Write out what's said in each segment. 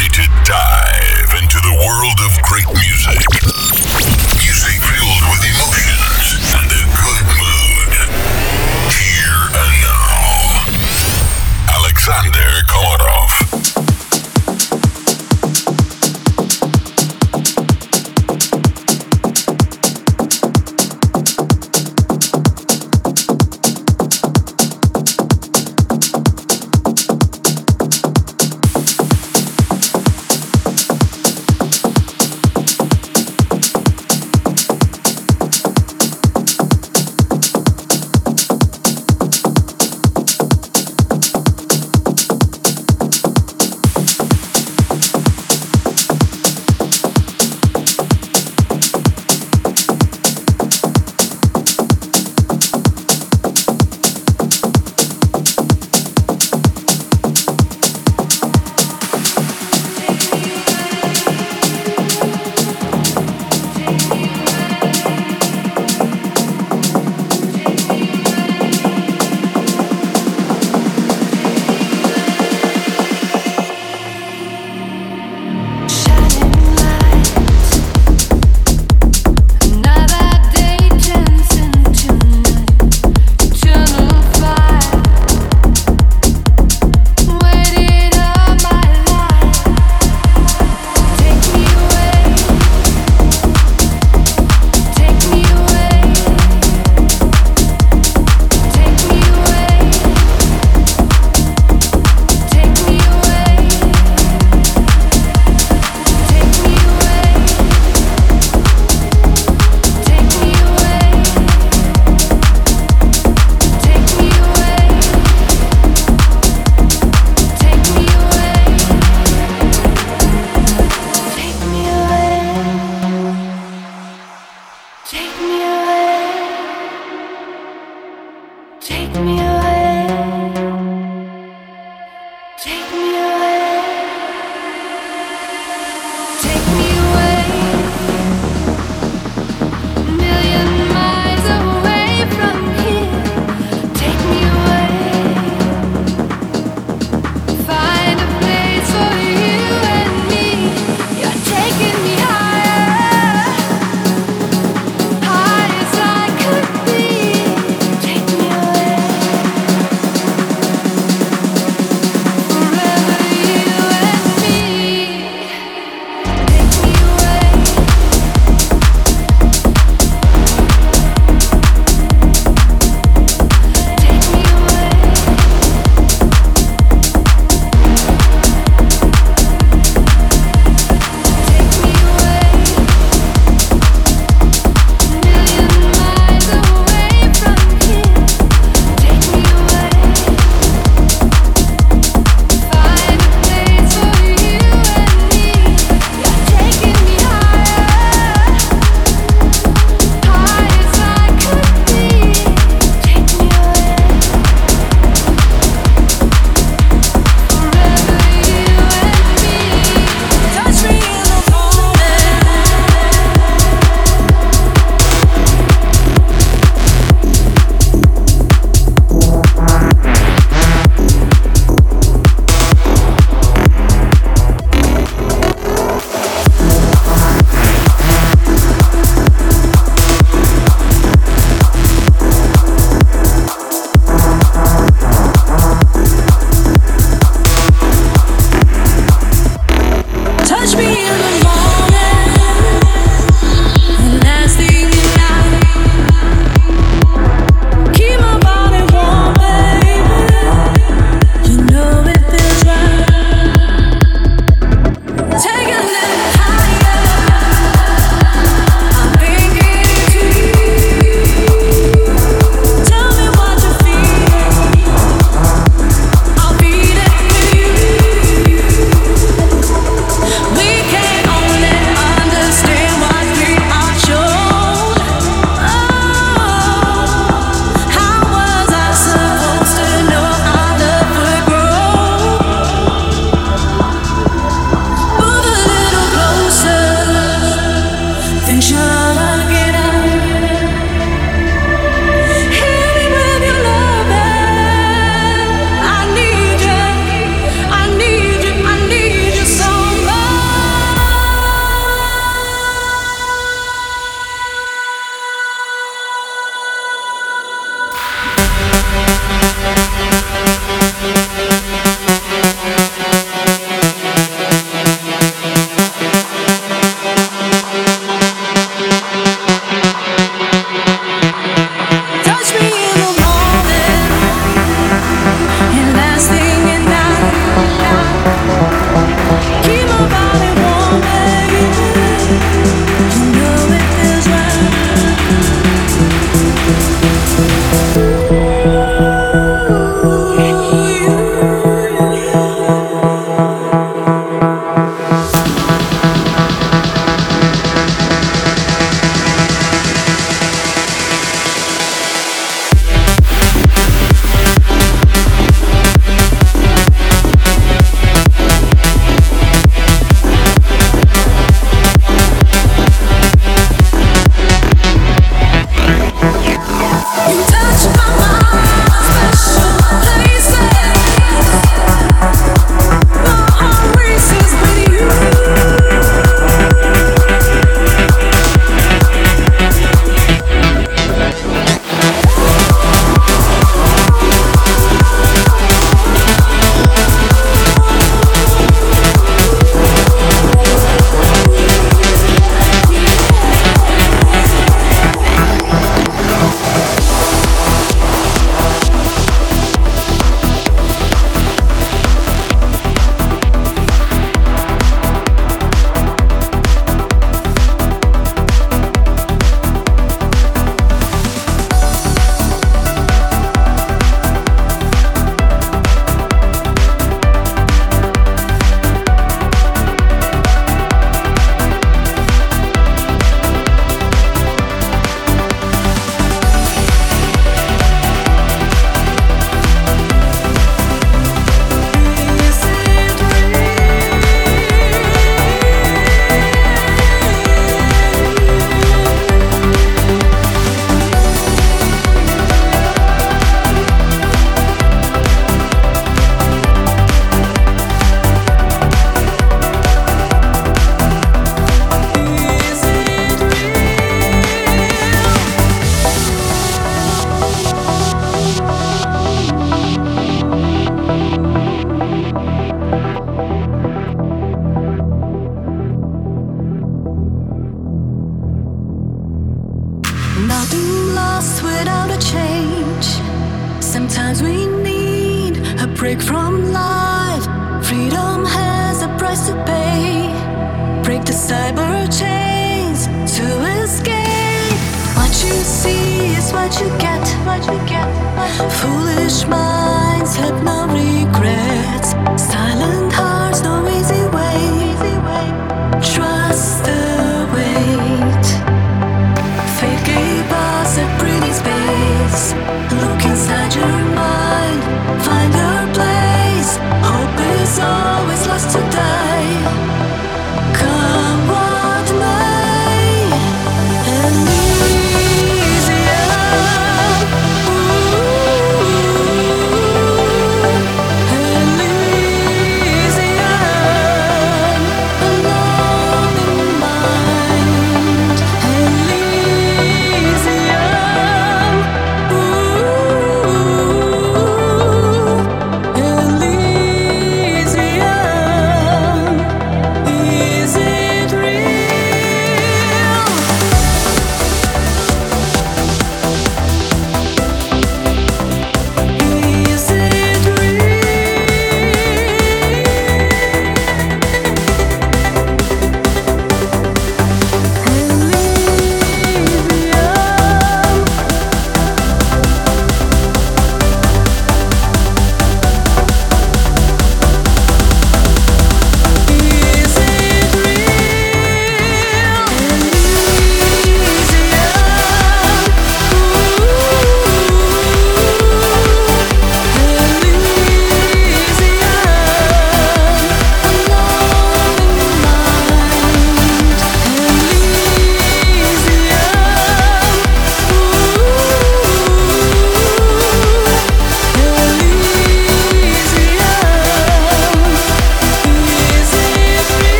ready to dive into the world of great music. Music filled with emotions and a good mood. Here and now, Alexander Komarov.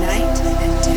Unite and life.